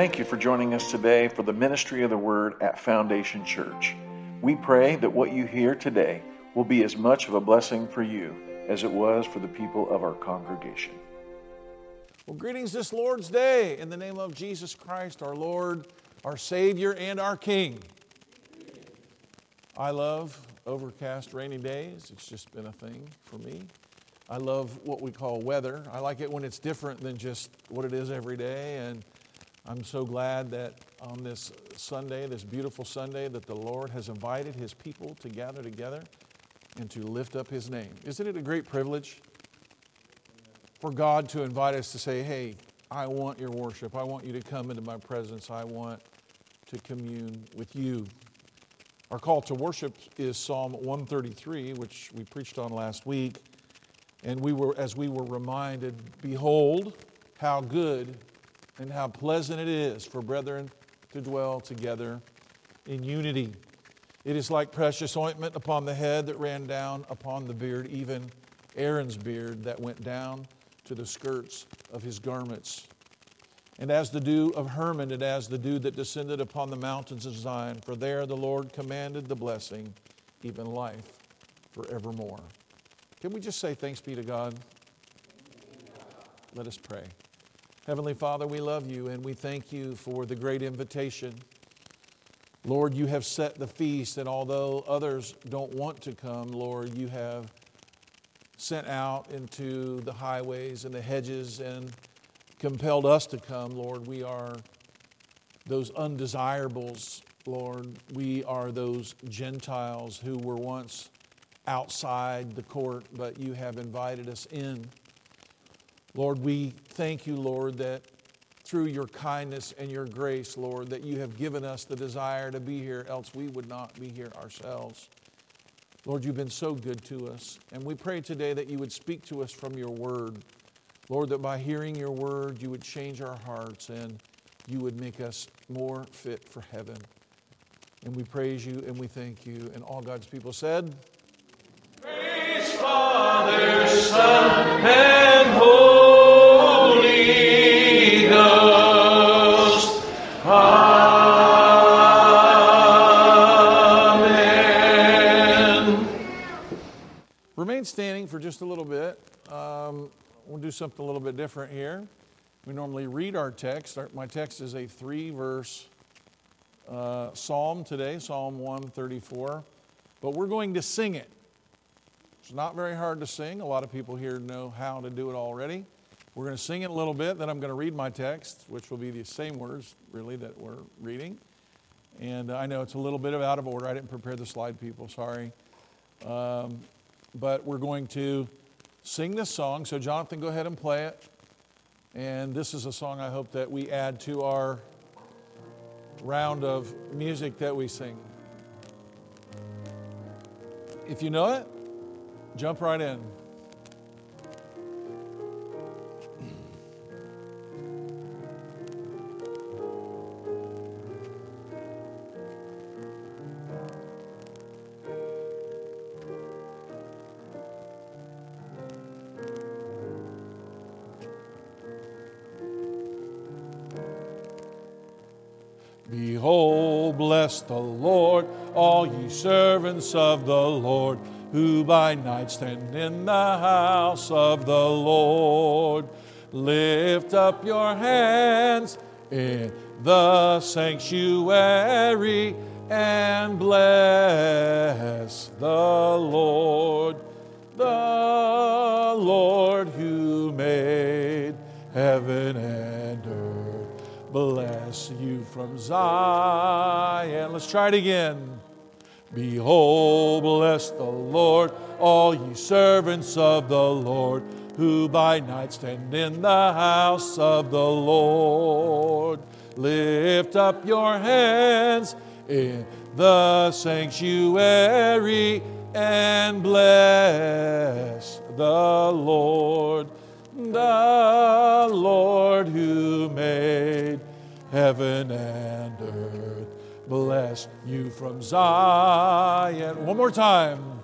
Thank you for joining us today for the ministry of the Word at Foundation Church. We pray that what you hear today will be as much of a blessing for you as it was for the people of our congregation. Well, greetings this Lord's Day in the name of Jesus Christ, our Lord, our Savior, and our King. I love overcast, rainy days. It's just been a thing for me. I love what we call weather. I like it when it's different than just what it is every day. And I'm so glad that on this Sunday, this beautiful Sunday, that the Lord has invited His people to gather together and to lift up His name. Isn't it a great privilege for God to invite us to say, Hey, I want your worship. I want you to come into my presence. I want to commune with you. Our call to worship is Psalm 133, which we preached on last week. And we were, as we were reminded, behold, how good and how pleasant it is for brethren to dwell together in unity. It is like precious ointment upon the head that ran down upon the beard, even Aaron's beard that went down to the skirts of his garments. And as the dew of Hermon, and as the dew that descended upon the mountains of Zion, for there the Lord commanded the blessing, even life forevermore. Can we just say thanks be to God? Let us pray. Heavenly Father, we love you and we thank you for the great invitation. Lord, you have set the feast, and although others don't want to come, Lord, you have sent out into the highways and the hedges and compelled us to come, Lord. We are those undesirables, Lord. We are those Gentiles who were once outside the court, but you have invited us in. Lord, we thank you, Lord, that through your kindness and your grace, Lord, that you have given us the desire to be here, else we would not be here ourselves. Lord, you've been so good to us. And we pray today that you would speak to us from your word. Lord, that by hearing your word, you would change our hearts and you would make us more fit for heaven. And we praise you and we thank you. And all God's people said, Praise Father, Son, and Holy Remain standing for just a little bit. Um, we'll do something a little bit different here. We normally read our text. Our- my text is a three verse uh, psalm today, Psalm 134. But we're going to sing it. It's not very hard to sing. A lot of people here know how to do it already. We're going to sing it a little bit, then I'm going to read my text, which will be the same words, really, that we're reading. And I know it's a little bit of out of order. I didn't prepare the slide, people, sorry. Um, but we're going to sing this song. So, Jonathan, go ahead and play it. And this is a song I hope that we add to our round of music that we sing. If you know it, jump right in. Servants of the Lord, who by night stand in the house of the Lord. Lift up your hands in the sanctuary and bless the Lord, the Lord who made heaven and earth. Bless you from Zion. Let's try it again. Behold, bless the Lord, all ye servants of the Lord, who by night stand in the house of the Lord. Lift up your hands in the sanctuary and bless the Lord, the Lord who made heaven and earth. Bless you from Zion. One more time.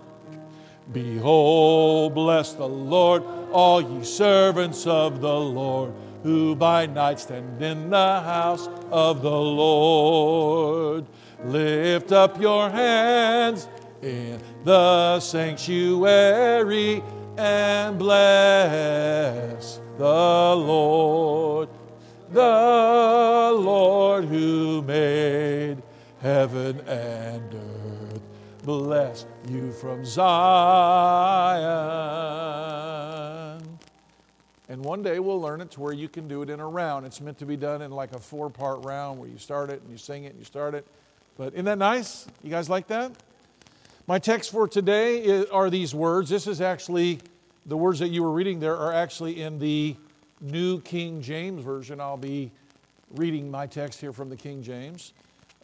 Behold, bless the Lord, all ye servants of the Lord, who by night stand in the house of the Lord. Lift up your hands in the sanctuary and bless the Lord, the Lord who made heaven and earth. Bless you from Zion. And one day we'll learn it to where you can do it in a round. It's meant to be done in like a four part round where you start it and you sing it and you start it. But isn't that nice? You guys like that? My text for today are these words. This is actually, the words that you were reading there are actually in the New King James Version. I'll be reading my text here from the King James.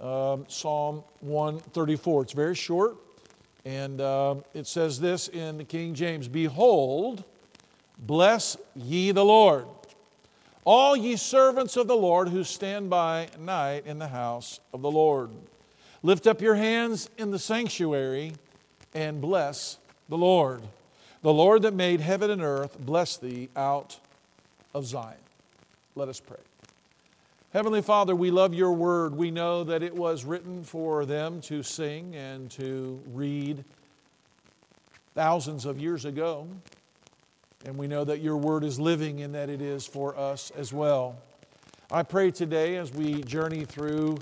Um, Psalm 134. It's very short, and uh, it says this in the King James Behold, bless ye the Lord, all ye servants of the Lord who stand by night in the house of the Lord. Lift up your hands in the sanctuary and bless the Lord. The Lord that made heaven and earth, bless thee out of Zion. Let us pray. Heavenly Father, we love your word. We know that it was written for them to sing and to read thousands of years ago. And we know that your word is living and that it is for us as well. I pray today as we journey through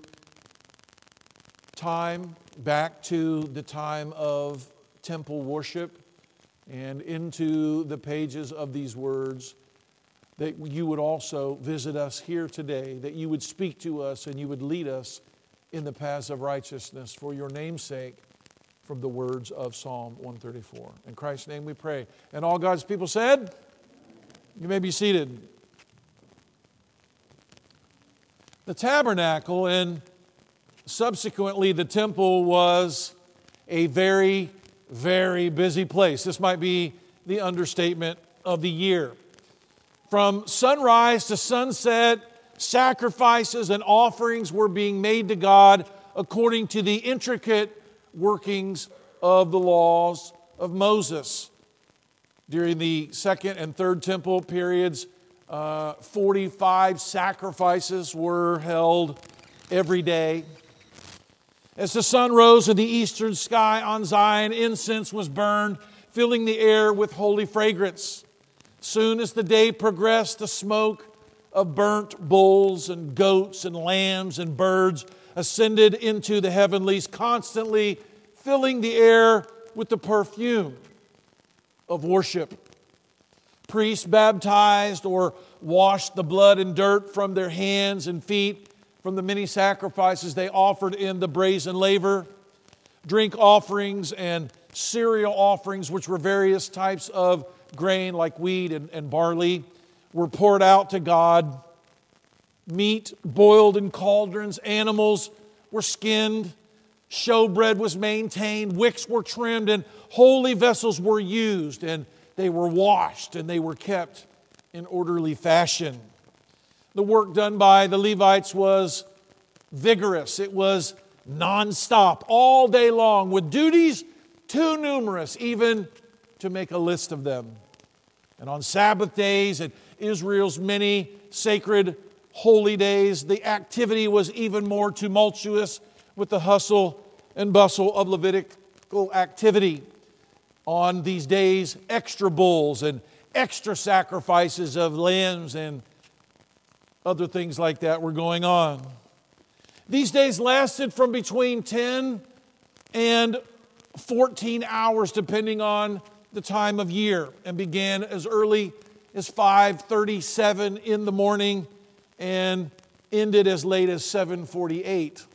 time back to the time of temple worship and into the pages of these words, that you would also visit us here today, that you would speak to us and you would lead us in the paths of righteousness for your name's sake from the words of Psalm 134. In Christ's name we pray. And all God's people said, You may be seated. The tabernacle and Subsequently, the temple was a very, very busy place. This might be the understatement of the year. From sunrise to sunset, sacrifices and offerings were being made to God according to the intricate workings of the laws of Moses. During the second and third temple periods, uh, 45 sacrifices were held every day. As the sun rose in the eastern sky on Zion, incense was burned, filling the air with holy fragrance. Soon as the day progressed, the smoke of burnt bulls and goats and lambs and birds ascended into the heavenlies, constantly filling the air with the perfume of worship. Priests baptized or washed the blood and dirt from their hands and feet from the many sacrifices they offered in the brazen laver, drink offerings and cereal offerings, which were various types of grain like wheat and, and barley, were poured out to God. Meat boiled in cauldrons, animals were skinned, showbread was maintained, wicks were trimmed, and holy vessels were used, and they were washed and they were kept in orderly fashion. The work done by the Levites was vigorous, it was nonstop, all day long, with duties too numerous even to make a list of them. And on Sabbath days and Israel's many sacred holy days, the activity was even more tumultuous with the hustle and bustle of Levitical activity. On these days, extra bulls and extra sacrifices of lambs and other things like that were going on. These days lasted from between 10 and 14 hours depending on the time of year and began as early as 5:37 in the morning and ended as late as 7:48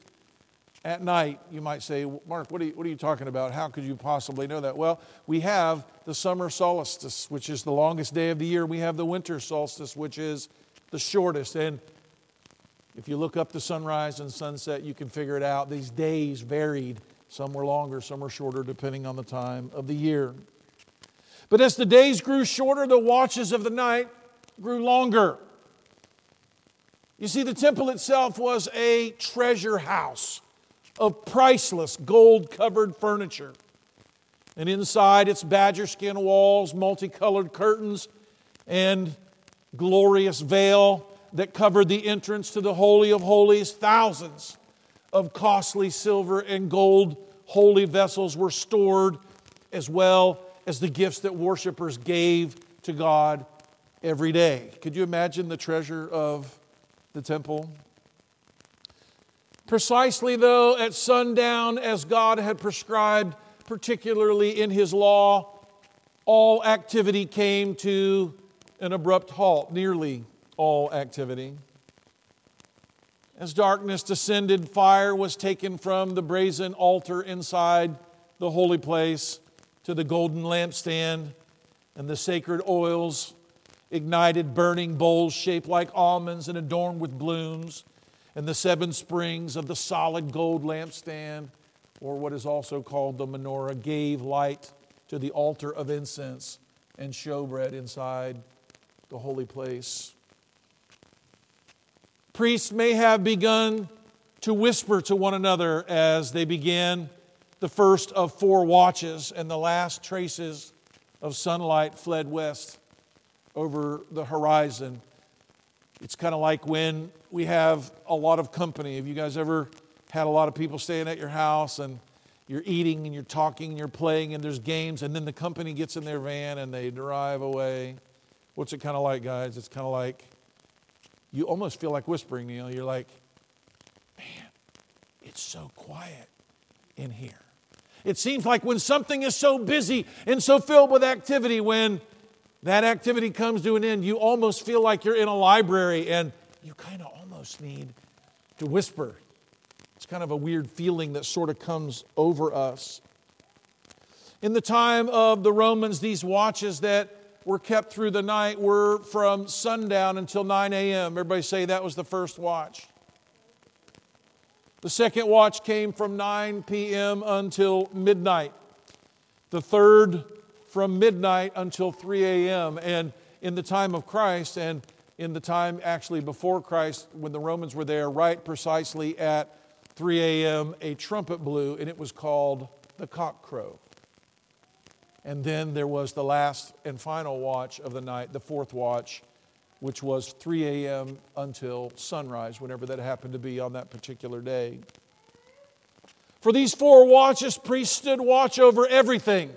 at night. You might say, Mark, what are, you, what are you talking about? How could you possibly know that? Well, we have the summer solstice, which is the longest day of the year. We have the winter solstice, which is the shortest. And if you look up the sunrise and sunset, you can figure it out. These days varied. Some were longer, some were shorter, depending on the time of the year. But as the days grew shorter, the watches of the night grew longer. You see, the temple itself was a treasure house of priceless gold covered furniture. And inside its badger skin walls, multicolored curtains, and glorious veil that covered the entrance to the Holy of Holies. Thousands of costly silver and gold holy vessels were stored, as well as the gifts that worshipers gave to God every day. Could you imagine the treasure of the temple? Precisely, though, at sundown, as God had prescribed, particularly in His law, all activity came to an abrupt halt, nearly all activity. As darkness descended, fire was taken from the brazen altar inside the holy place to the golden lampstand, and the sacred oils ignited burning bowls shaped like almonds and adorned with blooms and the seven springs of the solid gold lampstand, or what is also called the menorah, gave light to the altar of incense and showbread inside the holy place. Priests may have begun to whisper to one another as they began the first of four watches, and the last traces of sunlight fled west over the horizon. It's kind of like when we have a lot of company. Have you guys ever had a lot of people staying at your house and you're eating and you're talking and you're playing and there's games and then the company gets in their van and they drive away? What's it kind of like, guys? It's kind of like you almost feel like whispering, know, you're like, man, it's so quiet in here. It seems like when something is so busy and so filled with activity, when that activity comes to an end, you almost feel like you're in a library and you kind of almost need to whisper. It's kind of a weird feeling that sort of comes over us. In the time of the Romans, these watches that were kept through the night were from sundown until 9 a.m. Everybody say that was the first watch. The second watch came from 9 p.m. until midnight. The third from midnight until 3 a.m. And in the time of Christ, and in the time actually before Christ, when the Romans were there, right precisely at 3 a.m., a trumpet blew, and it was called the cock crow. And then there was the last and final watch of the night, the fourth watch, which was 3 a.m. until sunrise, whenever that happened to be on that particular day. For these four watches, priests stood watch over everything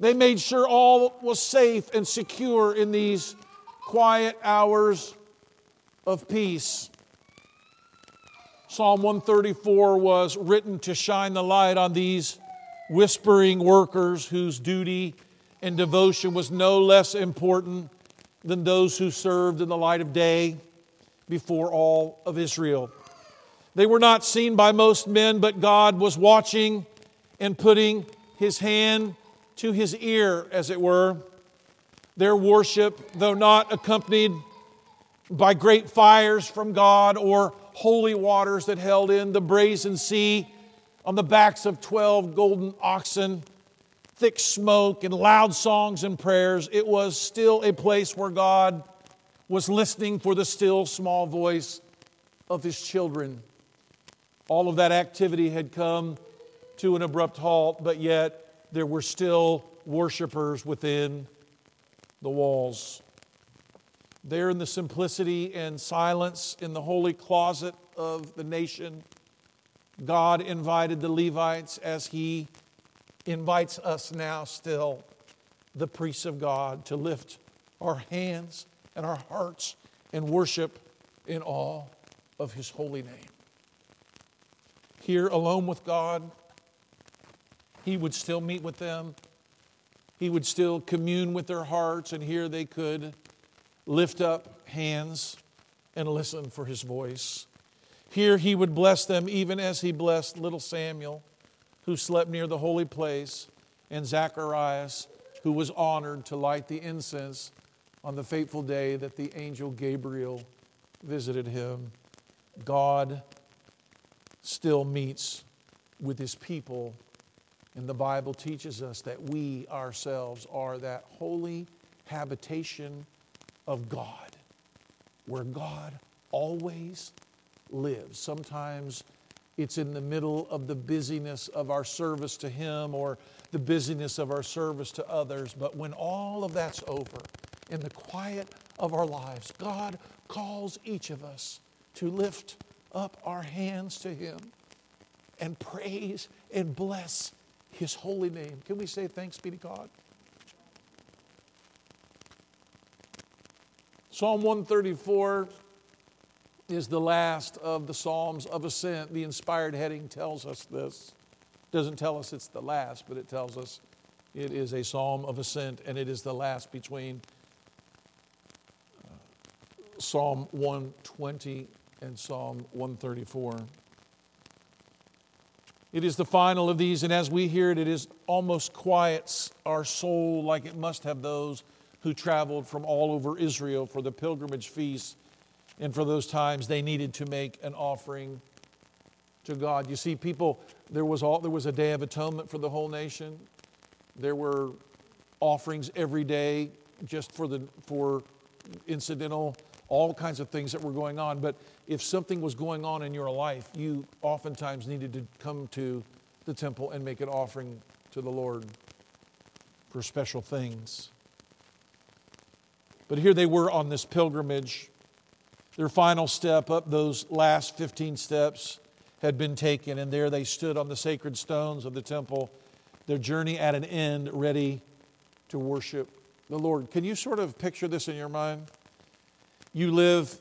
they made sure all was safe and secure in these quiet hours of peace. Psalm 134 was written to shine the light on these whispering workers whose duty and devotion was no less important than those who served in the light of day before all of Israel. They were not seen by most men, but God was watching and putting his hand to his ear, as it were. Their worship, though not accompanied by great fires from God or holy waters that held in the brazen sea on the backs of 12 golden oxen, thick smoke and loud songs and prayers, it was still a place where God was listening for the still small voice of his children. All of that activity had come to an abrupt halt, but yet there were still worshipers within the walls. There, in the simplicity and silence in the holy closet of the nation, God invited the Levites as He invites us now, still, the priests of God, to lift our hands and our hearts and worship in awe of His holy name. Here, alone with God, he would still meet with them. He would still commune with their hearts, and here they could lift up hands and listen for his voice. Here he would bless them even as he blessed little Samuel, who slept near the holy place, and Zacharias, who was honored to light the incense on the fateful day that the angel Gabriel visited him. God still meets with his people and the Bible teaches us that we ourselves are that holy habitation of God, where God always lives. Sometimes it's in the middle of the busyness of our service to Him or the busyness of our service to others. But when all of that's over, in the quiet of our lives. God calls each of us to lift up our hands to Him and praise and bless His holy name. Can we say thanks be to God? Psalm 134 is the last of the Psalms of Ascent. The inspired heading tells us this. Doesn't tell us it's the last, but it tells us it is a Psalm of Ascent and it is the last between uh, Psalm 120 and Psalm 134. It is the final of these, and as we hear it, it is almost quiets our soul like it must have those who traveled from all over Israel for the pilgrimage feast. And for those times, they needed to make an offering to God. You see, people, there was, all, there was a day of atonement for the whole nation. There were offerings every day just for, the, for incidental, all kinds of things that were going on. But if something was going on in your life, you oftentimes needed to come to the temple and make an offering to the Lord for special things. But here they were on this pilgrimage. Their final step up those last 15 steps had been taken, and there they stood on the sacred stones of the temple, their journey at an end, ready to worship the Lord. Can you sort of picture this in your mind? You live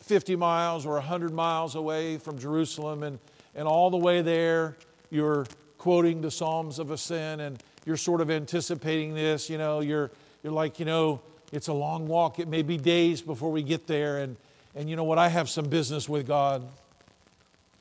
50 miles or 100 miles away from Jerusalem, and, and all the way there, you're quoting the Psalms of Ascent, and you're sort of anticipating this. You know, you're, you're like, you know, it's a long walk. It may be days before we get there. And, and you know what? I have some business with God.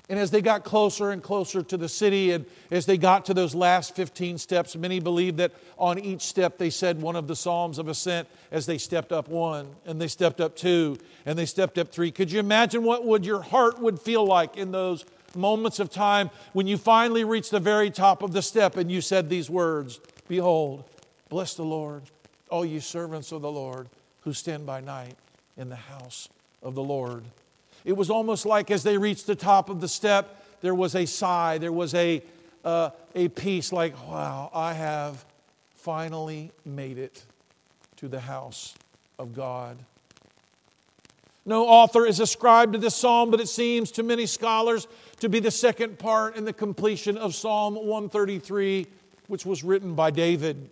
And as they got closer and closer to the city, and as they got to those last 15 steps, many believe that on each step they said one of the Psalms of Ascent as they stepped up one, and they stepped up two, and they stepped up three. Could you imagine what would your heart would feel like in those moments of time when you finally reached the very top of the step and you said these words Behold, bless the Lord, all you servants of the Lord who stand by night in the house of the Lord. It was almost like as they reached the top of the step, there was a sigh, there was a, uh, a peace like, wow, I have finally made it to the house of God. No author is ascribed to this psalm, but it seems to many scholars to be the second part in the completion of Psalm 133, which was written by David.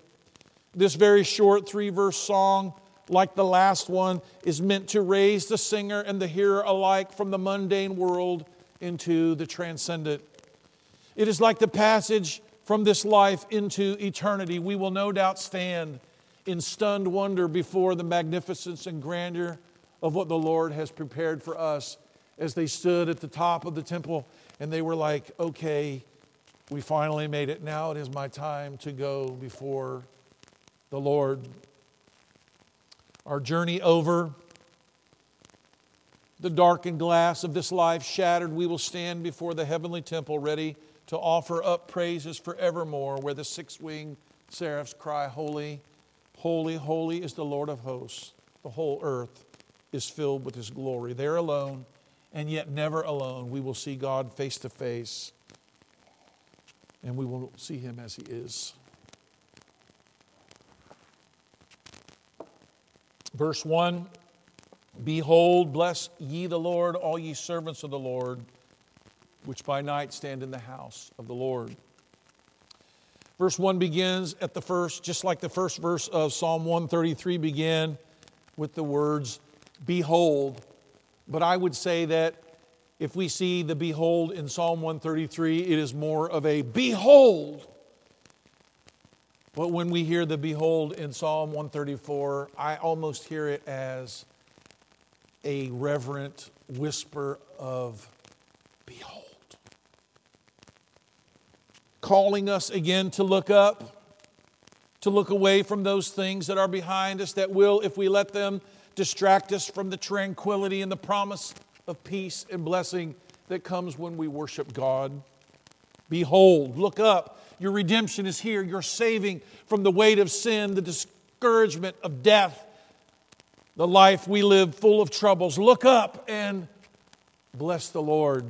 This very short three verse song like the last one, is meant to raise the singer and the hearer alike from the mundane world into the transcendent. It is like the passage from this life into eternity. We will no doubt stand in stunned wonder before the magnificence and grandeur of what the Lord has prepared for us as they stood at the top of the temple and they were like, okay, we finally made it. Now it is my time to go before the Lord our journey over, the darkened glass of this life shattered, we will stand before the heavenly temple ready to offer up praises forevermore, where the six winged seraphs cry, Holy, holy, holy is the Lord of hosts. The whole earth is filled with his glory. There alone, and yet never alone, we will see God face to face, and we will see him as he is. Verse 1 Behold, bless ye the Lord, all ye servants of the Lord, which by night stand in the house of the Lord. Verse 1 begins at the first, just like the first verse of Psalm 133 began with the words, Behold. But I would say that if we see the behold in Psalm 133, it is more of a behold but when we hear the behold in Psalm 134, I almost hear it as a reverent whisper of behold. Calling us again to look up, to look away from those things that are behind us that will, if we let them, distract us from the tranquility and the promise of peace and blessing that comes when we worship God. Behold, look up your redemption is here. You're saving from the weight of sin, the discouragement of death, the life we live full of troubles. Look up and bless the Lord.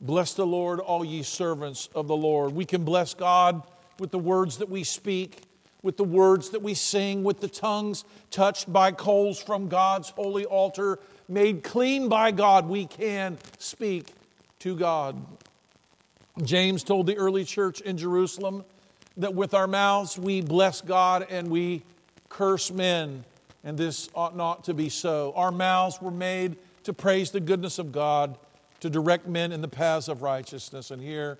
Bless the Lord, all ye servants of the Lord. We can bless God with the words that we speak, with the words that we sing, with the tongues touched by coals from God's holy altar, made clean by God, we can speak to God. James told the early church in Jerusalem that with our mouths we bless God and we curse men, and this ought not to be so. Our mouths were made to praise the goodness of God, to direct men in the paths of righteousness. And here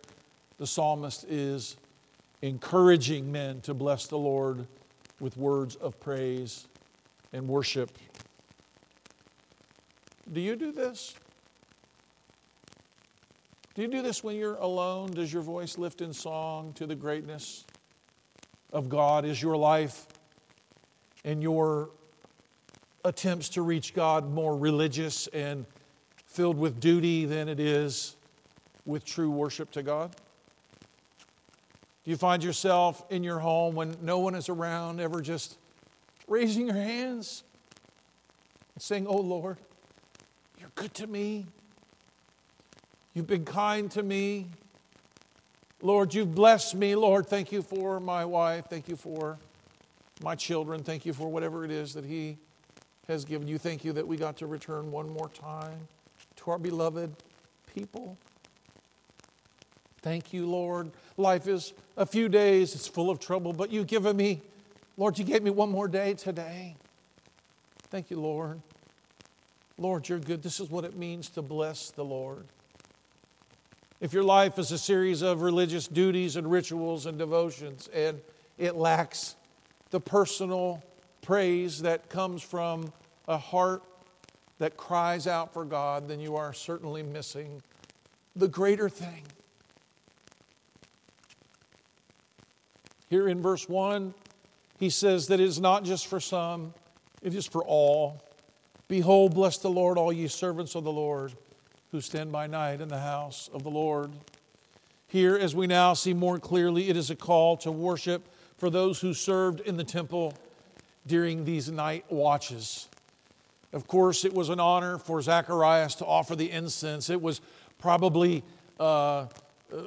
the psalmist is encouraging men to bless the Lord with words of praise and worship. Do you do this? Do you do this when you're alone? Does your voice lift in song to the greatness of God? Is your life and your attempts to reach God more religious and filled with duty than it is with true worship to God? Do you find yourself in your home when no one is around ever just raising your hands and saying, Oh Lord, you're good to me. You've been kind to me. Lord, you've blessed me. Lord, thank you for my wife. Thank you for my children. Thank you for whatever it is that He has given you. Thank you that we got to return one more time to our beloved people. Thank you, Lord. Life is a few days, it's full of trouble, but you've given me, Lord, you gave me one more day today. Thank you, Lord. Lord, you're good. This is what it means to bless the Lord. If your life is a series of religious duties and rituals and devotions and it lacks the personal praise that comes from a heart that cries out for God, then you are certainly missing the greater thing. Here in verse 1, he says that it is not just for some, it is for all. Behold, bless the Lord, all ye servants of the Lord who stand by night in the house of the Lord. Here, as we now see more clearly, it is a call to worship for those who served in the temple during these night watches. Of course, it was an honor for Zacharias to offer the incense. It was probably uh,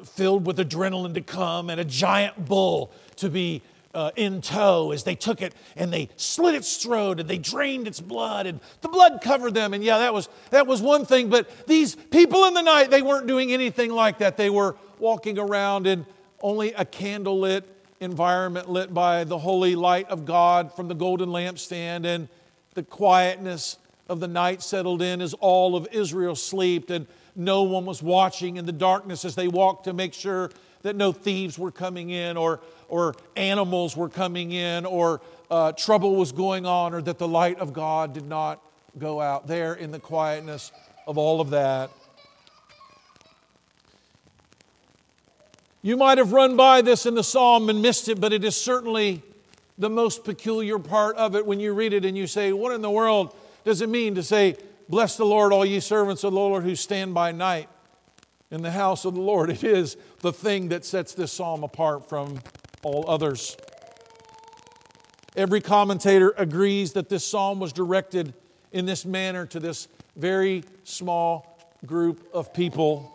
filled with adrenaline to come and a giant bull to be uh, in tow as they took it and they slit its throat and they drained its blood and the blood covered them. And yeah that was that was one thing but these people in the night they weren't doing anything like that. They were walking around in only a candlelit environment lit by the holy light of God from the golden lampstand. And the quietness of the night settled in as all of Israel slept and no one was watching in the darkness as they walked to make sure that no thieves were coming in or or animals were coming in or uh, trouble was going on or that the light of God did not go out. There in the quietness of all of that. You might have run by this in the psalm and missed it, but it is certainly the most peculiar part of it when you read it and you say, What in the world does it mean to say, Bless the Lord, all ye servants of the Lord who stand by night in the house of the Lord? It is the thing that sets this psalm apart from all others. Every commentator agrees that this psalm was directed in this manner to this very small group of people.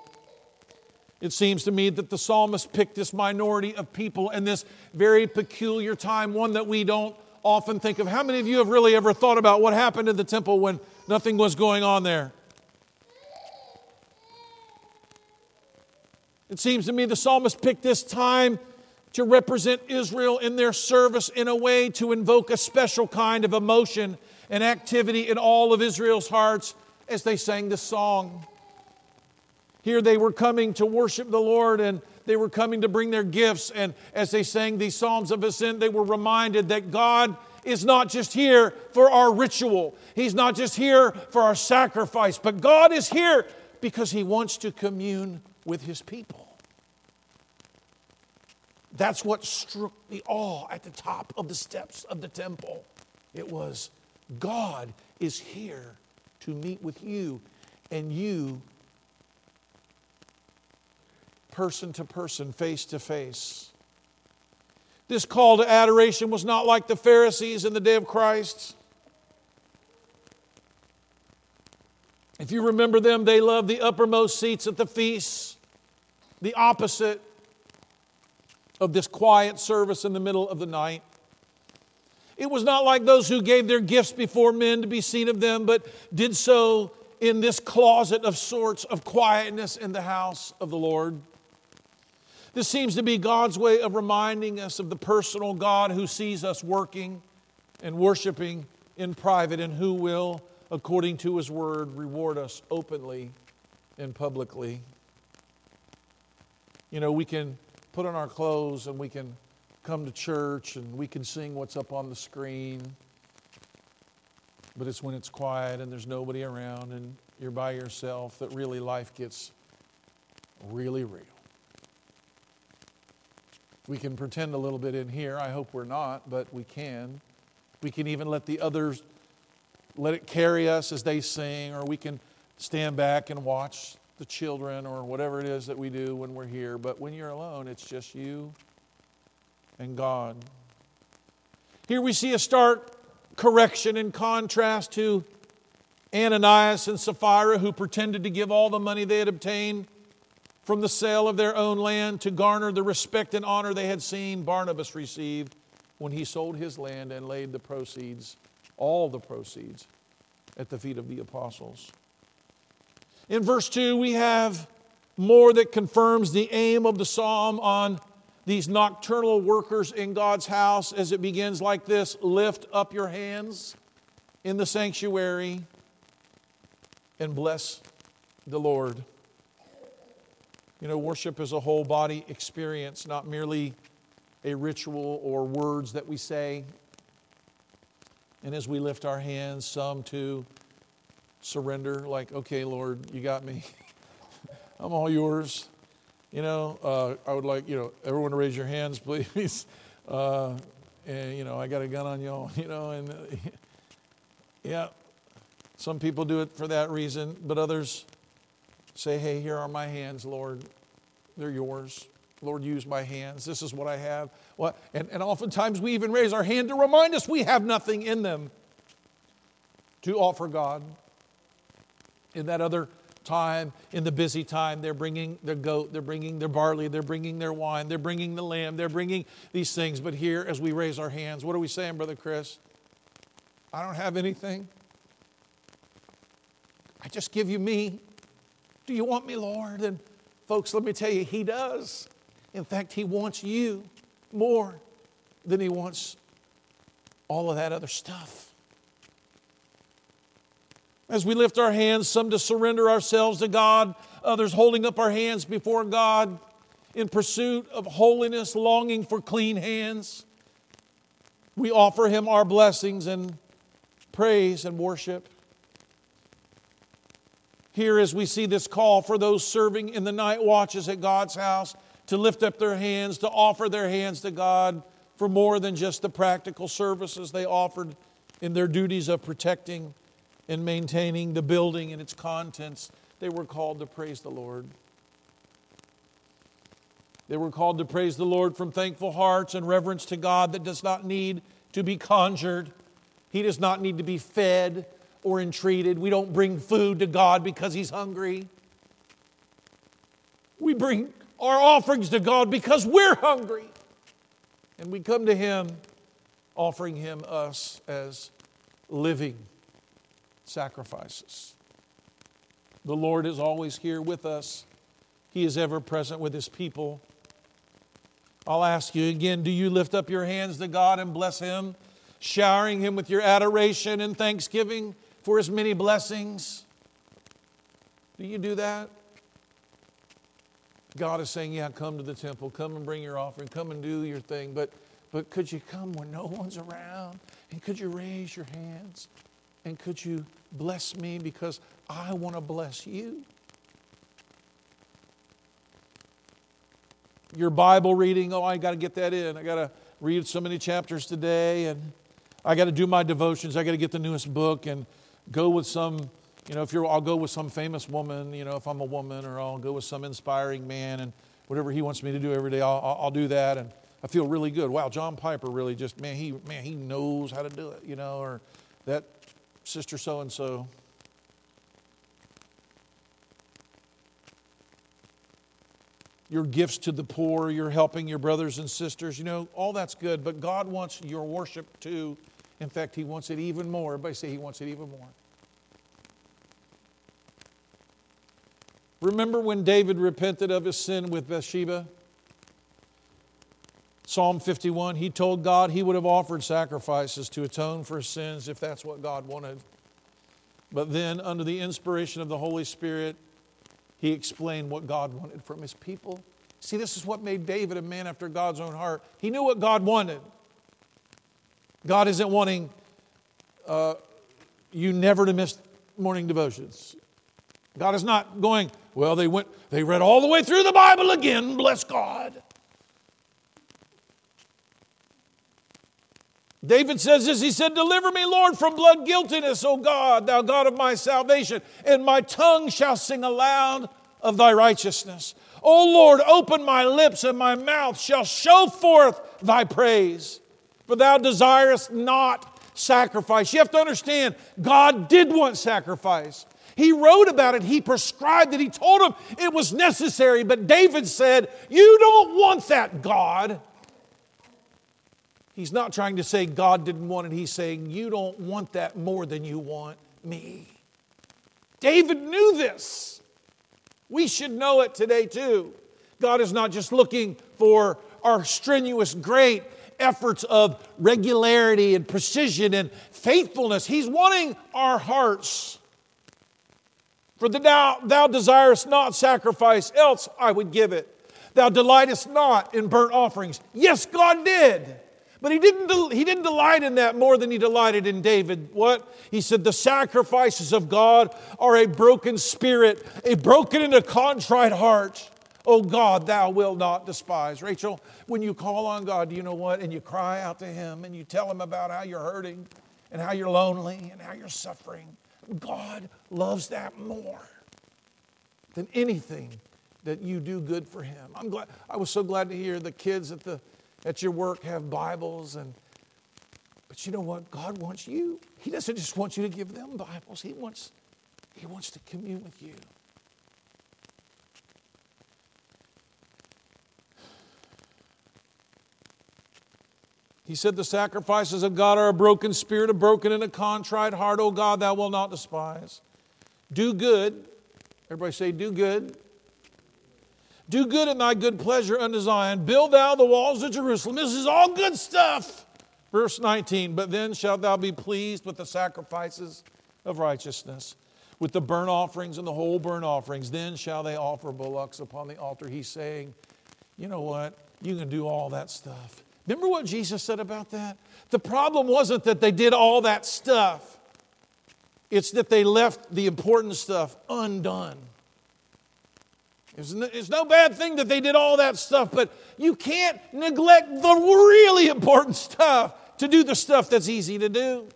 It seems to me that the psalmist picked this minority of people in this very peculiar time, one that we don't often think of. How many of you have really ever thought about what happened in the temple when nothing was going on there? It seems to me the psalmist picked this time to represent Israel in their service in a way to invoke a special kind of emotion and activity in all of Israel's hearts as they sang this song. Here they were coming to worship the Lord and they were coming to bring their gifts. And as they sang these Psalms of Ascent, they were reminded that God is not just here for our ritual, He's not just here for our sacrifice, but God is here because He wants to commune with His people. That's what struck the awe at the top of the steps of the temple. It was God is here to meet with you, and you, person to person, face to face. This call to adoration was not like the Pharisees in the day of Christ. If you remember them, they loved the uppermost seats at the feasts, the opposite of this quiet service in the middle of the night. It was not like those who gave their gifts before men to be seen of them, but did so in this closet of sorts of quietness in the house of the Lord. This seems to be God's way of reminding us of the personal God who sees us working and worshiping in private and who will, according to his word, reward us openly and publicly. You know, we can put on our clothes and we can come to church and we can sing what's up on the screen. But it's when it's quiet and there's nobody around and you're by yourself that really life gets really real. We can pretend a little bit in here. I hope we're not, but we can. We can even let the others let it carry us as they sing, or we can stand back and watch the children or whatever it is that we do when we're here. But when you're alone, it's just you and God. Here we see a stark correction in contrast to Ananias and Sapphira, who pretended to give all the money they had obtained from the sale of their own land to garner the respect and honor they had seen Barnabas receive when he sold his land and laid the proceeds, all the proceeds, at the feet of the apostles. In verse 2, we have more that confirms the aim of the psalm on these nocturnal workers in God's house as it begins like this Lift up your hands in the sanctuary and bless the Lord. You know, worship is a whole body experience, not merely a ritual or words that we say. And as we lift our hands, some to surrender, like, okay, Lord, you got me. I'm all yours. You know, uh, I would like, you know, everyone to raise your hands, please. Uh, and, you know, I got a gun on y'all, you know, and uh, yeah, some people do it for that reason, but others Say, hey, here are my hands, Lord. They're yours. Lord, use my hands. This is what I have. What? And, and oftentimes we even raise our hand to remind us we have nothing in them to offer God. In that other time, in the busy time, they're bringing their goat, they're bringing their barley, they're bringing their wine, they're bringing the lamb, they're bringing these things. But here, as we raise our hands, what are we saying, Brother Chris? I don't have anything. I just give you me. Do you want me, Lord? And folks, let me tell you, He does. In fact, He wants you more than He wants all of that other stuff. As we lift our hands, some to surrender ourselves to God, others holding up our hands before God in pursuit of holiness, longing for clean hands, we offer Him our blessings and praise and worship. Here, as we see this call for those serving in the night watches at God's house to lift up their hands, to offer their hands to God for more than just the practical services they offered in their duties of protecting and maintaining the building and its contents. They were called to praise the Lord. They were called to praise the Lord from thankful hearts and reverence to God that does not need to be conjured. He does not need to be fed or entreated. We don't bring food to God because He's hungry. We bring our offerings to God because we're hungry. And we come to Him offering Him us as living sacrifices. The Lord is always here with us, He is ever present with His people. I'll ask you again do you lift up your hands to God and bless Him, showering Him with your adoration and thanksgiving? for his many blessings? Do you do that? God is saying, Yeah, come to the temple, come and bring your offering, come and do your thing. But, but could you come when no one's around? And could you raise your hands? And could you bless me because I want to bless you? Your Bible reading, oh, I got to get that in. I got to read so many chapters today, and I got to do my devotions. I got to get the newest book, and go with some, you know, if you're, I'll go with some famous woman, you know, if I'm a woman, or I'll go with some inspiring man, and whatever he wants me to do every day, I'll, I'll do that. And I feel really good. Wow, John Piper really just, man, he, man, he knows how to do it, you know, or that sister so and so. Your gifts to the poor, you're helping your brothers and sisters, you know, all that's good, but God wants your worship too In fact, he wants it even more. Everybody say he wants it even more. Remember when David repented of his sin with Bathsheba? Psalm 51, he told God he would have offered sacrifices to atone for his sins if that's what God wanted. But then, under the inspiration of the Holy Spirit, he explained what God wanted from his people. See, this is what made David a man after God's own heart. He knew what God wanted. God isn't wanting uh, you never to miss morning devotions. God is not going, well, they went, they read all the way through the Bible again, bless God. David says this, he said, Deliver me, Lord, from blood guiltiness, O God, thou God of my salvation, and my tongue shall sing aloud of thy righteousness. O Lord, open my lips, and my mouth shall show forth thy praise. For thou desirest not sacrifice. You have to understand, God did want sacrifice. He wrote about it, he prescribed it, he told him it was necessary. But David said, You don't want that, God. He's not trying to say God didn't want it, he's saying, You don't want that more than you want me. David knew this. We should know it today too. God is not just looking for our strenuous, great efforts of regularity and precision and faithfulness. He's wanting our hearts. For the thou, thou desirest not sacrifice, else I would give it. Thou delightest not in burnt offerings. Yes, God did. But he didn't, he didn't delight in that more than he delighted in David. What? He said, The sacrifices of God are a broken spirit, a broken and a contrite heart. Oh God, thou wilt not despise. Rachel, when you call on God, do you know what? And you cry out to Him and you tell Him about how you're hurting and how you're lonely and how you're suffering. God loves that more than anything that you do good for Him. I'm glad. I was so glad to hear the kids at the at your work have Bibles and but you know what? God wants you. He doesn't just want you to give them Bibles. He wants He wants to commune with you. He said, The sacrifices of God are a broken spirit, a broken and a contrite heart. O God, thou wilt not despise. Do good. Everybody say, Do good. Do good in thy good pleasure unto Zion. Build thou the walls of Jerusalem. This is all good stuff. Verse 19, but then shalt thou be pleased with the sacrifices of righteousness, with the burnt offerings and the whole burnt offerings. Then shall they offer bullocks upon the altar. He's saying, you know what? You can do all that stuff. Remember what Jesus said about that? The problem wasn't that they did all that stuff, it's that they left the important stuff undone. It's no, it's no bad thing that they did all that stuff, but you can't neglect the really important stuff to do the stuff that's easy to do.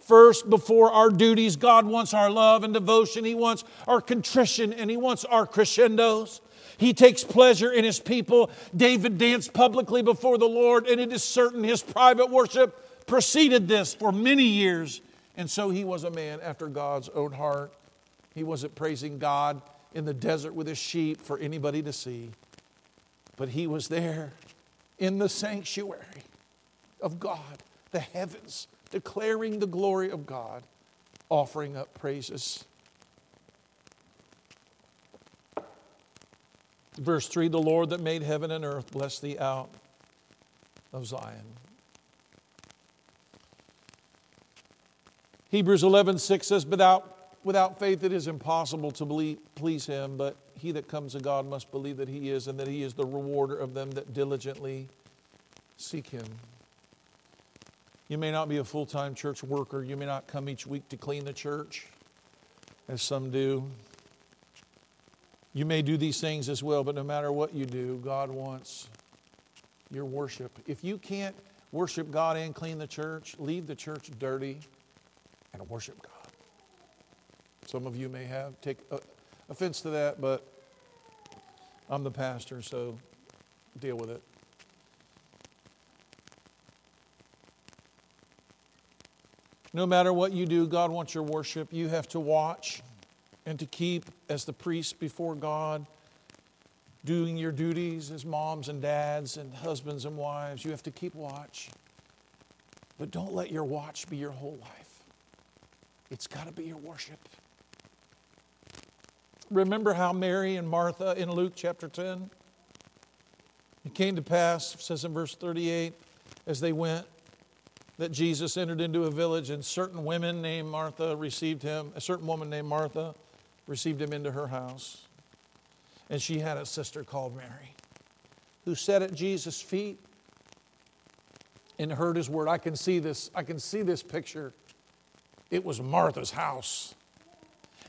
First, before our duties, God wants our love and devotion. He wants our contrition and He wants our crescendos. He takes pleasure in His people. David danced publicly before the Lord, and it is certain his private worship preceded this for many years. And so he was a man after God's own heart. He wasn't praising God in the desert with his sheep for anybody to see, but he was there in the sanctuary of God, the heavens, declaring the glory of God, offering up praises. Verse 3 The Lord that made heaven and earth bless thee out of Zion. Hebrews 11 6 says, But out Without faith, it is impossible to believe, please Him, but he that comes to God must believe that He is, and that He is the rewarder of them that diligently seek Him. You may not be a full time church worker. You may not come each week to clean the church, as some do. You may do these things as well, but no matter what you do, God wants your worship. If you can't worship God and clean the church, leave the church dirty and worship God. Some of you may have take uh, offense to that, but I'm the pastor, so deal with it. No matter what you do, God wants your worship. You have to watch and to keep as the priest before God, doing your duties as moms and dads and husbands and wives. You have to keep watch. But don't let your watch be your whole life. It's got to be your worship. Remember how Mary and Martha in Luke chapter 10? It came to pass, says in verse 38, as they went, that Jesus entered into a village, and certain women named Martha received him, a certain woman named Martha received him into her house. And she had a sister called Mary, who sat at Jesus' feet and heard his word. I can see this, I can see this picture. It was Martha's house.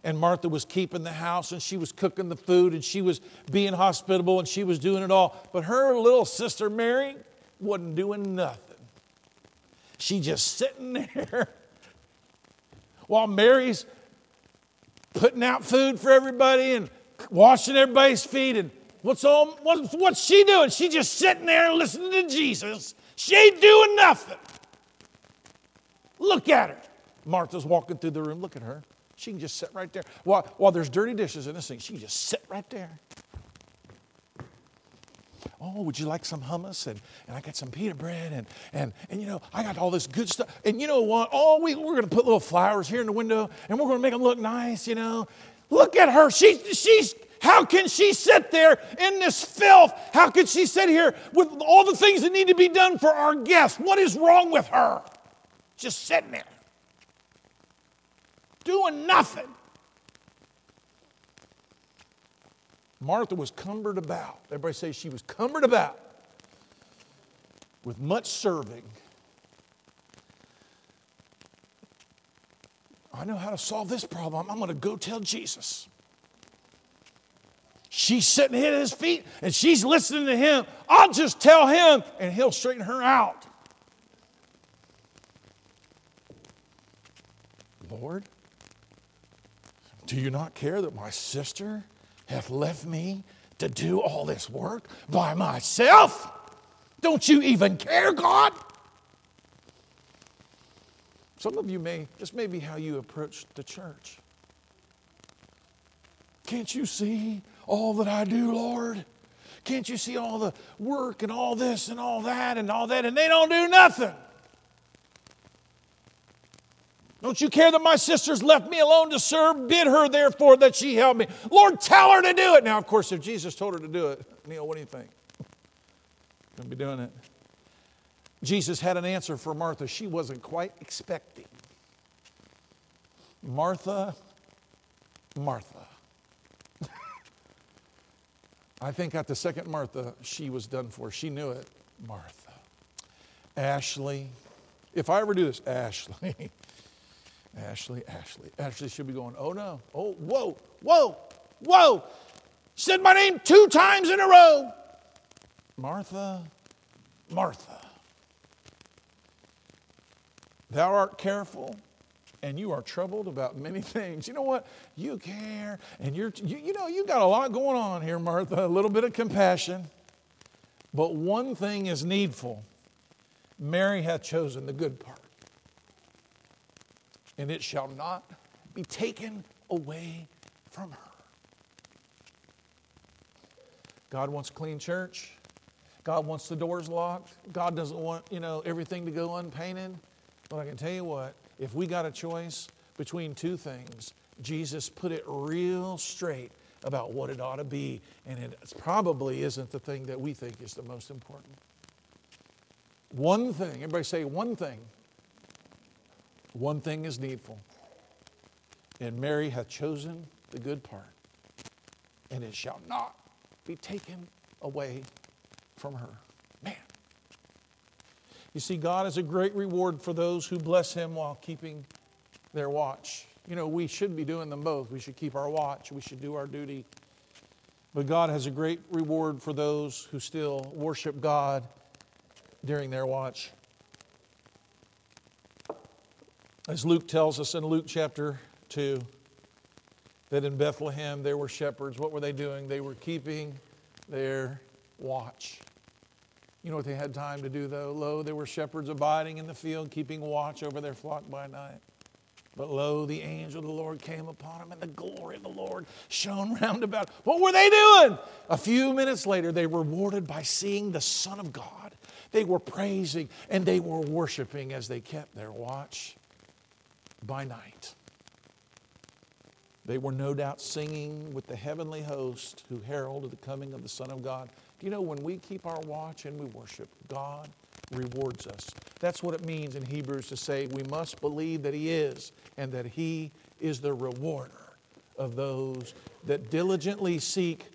And Martha was keeping the house and she was cooking the food and she was being hospitable and she was doing it all. But her little sister Mary wasn't doing nothing. She just sitting there while Mary's putting out food for everybody and washing everybody's feet. And what's all what's, she doing? She just sitting there listening to Jesus. She ain't doing nothing. Look at her. Martha's walking through the room. Look at her. She can just sit right there. While, while there's dirty dishes in this thing, she can just sit right there. Oh, would you like some hummus? And, and I got some pita bread. And, and, and, you know, I got all this good stuff. And you know what? Oh, we, we're going to put little flowers here in the window and we're going to make them look nice, you know. Look at her. She, she's, how can she sit there in this filth? How can she sit here with all the things that need to be done for our guests? What is wrong with her? Just sitting there doing nothing. Martha was cumbered about. Everybody say she was cumbered about with much serving. I know how to solve this problem. I'm going to go tell Jesus. She's sitting at his feet and she's listening to him. I'll just tell him and he'll straighten her out. Lord, do you not care that my sister hath left me to do all this work by myself? Don't you even care, God? Some of you may, this may be how you approach the church. Can't you see all that I do, Lord? Can't you see all the work and all this and all that and all that? And they don't do nothing. Don't you care that my sister's left me alone to serve? Bid her, therefore, that she help me. Lord, tell her to do it. Now, of course, if Jesus told her to do it, Neil, what do you think? Gonna be doing it. Jesus had an answer for Martha she wasn't quite expecting. Martha, Martha. I think at the second Martha, she was done for. She knew it. Martha. Ashley. If I ever do this, Ashley. Ashley, Ashley. Ashley should be going, oh no, oh, whoa, whoa, whoa. Said my name two times in a row. Martha, Martha. Thou art careful and you are troubled about many things. You know what? You care and you're, you, you know, you got a lot going on here, Martha, a little bit of compassion. But one thing is needful Mary hath chosen the good part and it shall not be taken away from her. God wants clean church. God wants the doors locked. God doesn't want, you know, everything to go unpainted. But I can tell you what, if we got a choice between two things, Jesus put it real straight about what it ought to be, and it probably isn't the thing that we think is the most important. One thing, everybody say one thing one thing is needful, and Mary hath chosen the good part, and it shall not be taken away from her. Man. You see, God has a great reward for those who bless Him while keeping their watch. You know, we should be doing them both. We should keep our watch, we should do our duty. But God has a great reward for those who still worship God during their watch. As Luke tells us in Luke chapter 2, that in Bethlehem there were shepherds. What were they doing? They were keeping their watch. You know what they had time to do, though? Lo, there were shepherds abiding in the field, keeping watch over their flock by night. But lo, the angel of the Lord came upon them, and the glory of the Lord shone round about. What were they doing? A few minutes later, they were rewarded by seeing the Son of God They were praising and they were worshiping as they kept their watch by night. They were no doubt singing with the heavenly host who heralded the coming of the Son of God. Do you know when we keep our watch and we worship, God rewards us? That's what it means in Hebrews to say we must believe that He is and that He is the rewarder of those that diligently seek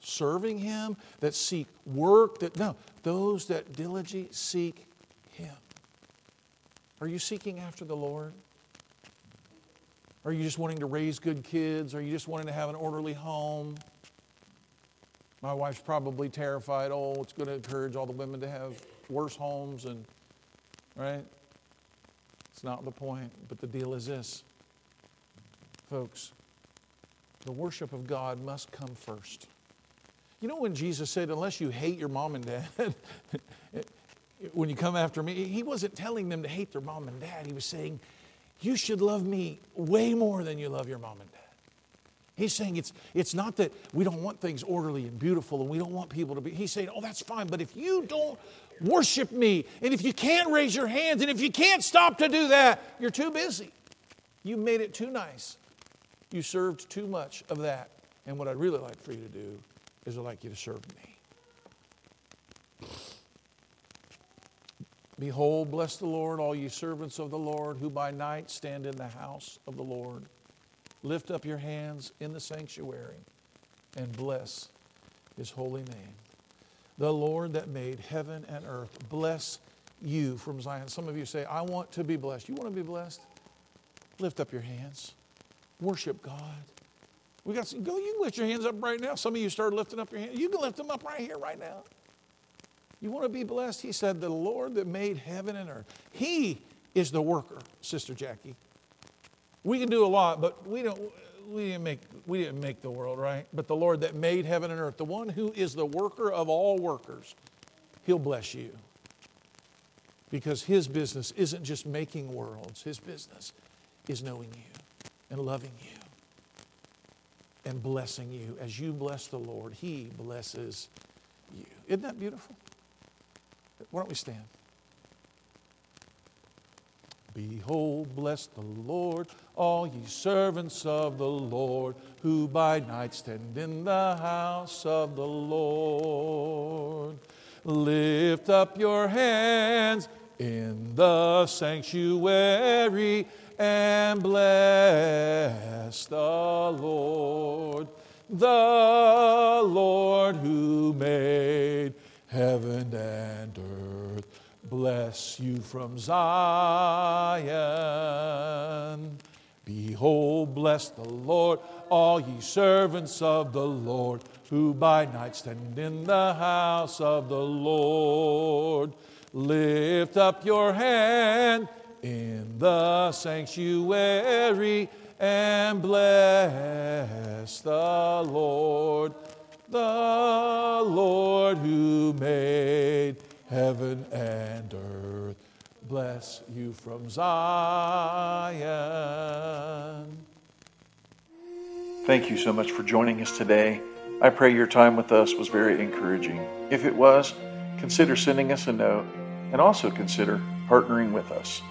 serving Him, that seek work, that no, those that diligently seek Him. Are you seeking after the Lord? Are you just wanting to raise good kids? Are you just wanting to have an orderly home? My wife's probably terrified. Oh, it's going to encourage all the women to have worse homes, and right? It's not the point. But the deal is this, folks. The worship of God must come first. You know when Jesus said, "Unless you hate your mom and dad." when you come after me, he wasn't telling them to hate their mom and dad. He was saying, you should love me way more than you love your mom and dad. He's saying it's, it's not that we don't want things orderly and beautiful and we don't want people to be. He's saying, oh, that's fine, but if you don't worship me and if you can't raise your hands and if you can't stop to do that, you're too busy. You made it too nice. You served too much of that. And what I'd really like for you to do is I'd like you to serve me. Behold, bless the Lord, all ye servants of the Lord, who by night stand in the house of the Lord. Lift up your hands in the sanctuary and bless his holy name. The Lord that made heaven and earth bless you from Zion. Some of you say, I want to be blessed. You want to be blessed? Lift up your hands. Worship God. We got some, go, you can lift your hands up right now. Some of you started lifting up your hands. You can lift them up right here, right now. You want to be blessed? He said, The Lord that made heaven and earth. He is the worker, Sister Jackie. We can do a lot, but we don't we didn't make we didn't make the world, right? But the Lord that made heaven and earth, the one who is the worker of all workers, he'll bless you. Because his business isn't just making worlds, his business is knowing you and loving you and blessing you. As you bless the Lord, he blesses you. Isn't that beautiful? Why don't we stand? Behold, bless the Lord, all ye servants of the Lord, who by night stand in the house of the Lord. Lift up your hands in the sanctuary and bless the Lord, the Lord who made heaven and earth bless you from Zion. Behold, bless the Lord, all ye servants of the Lord, who by night stand in the house of the Lord. Lift up your hand in the sanctuary and bless the Lord the Lord who made heaven and earth. Bless you from Zion. Thank you so much for joining us today. I pray your time with us was very encouraging. If it was, consider sending us a note and also consider partnering with us.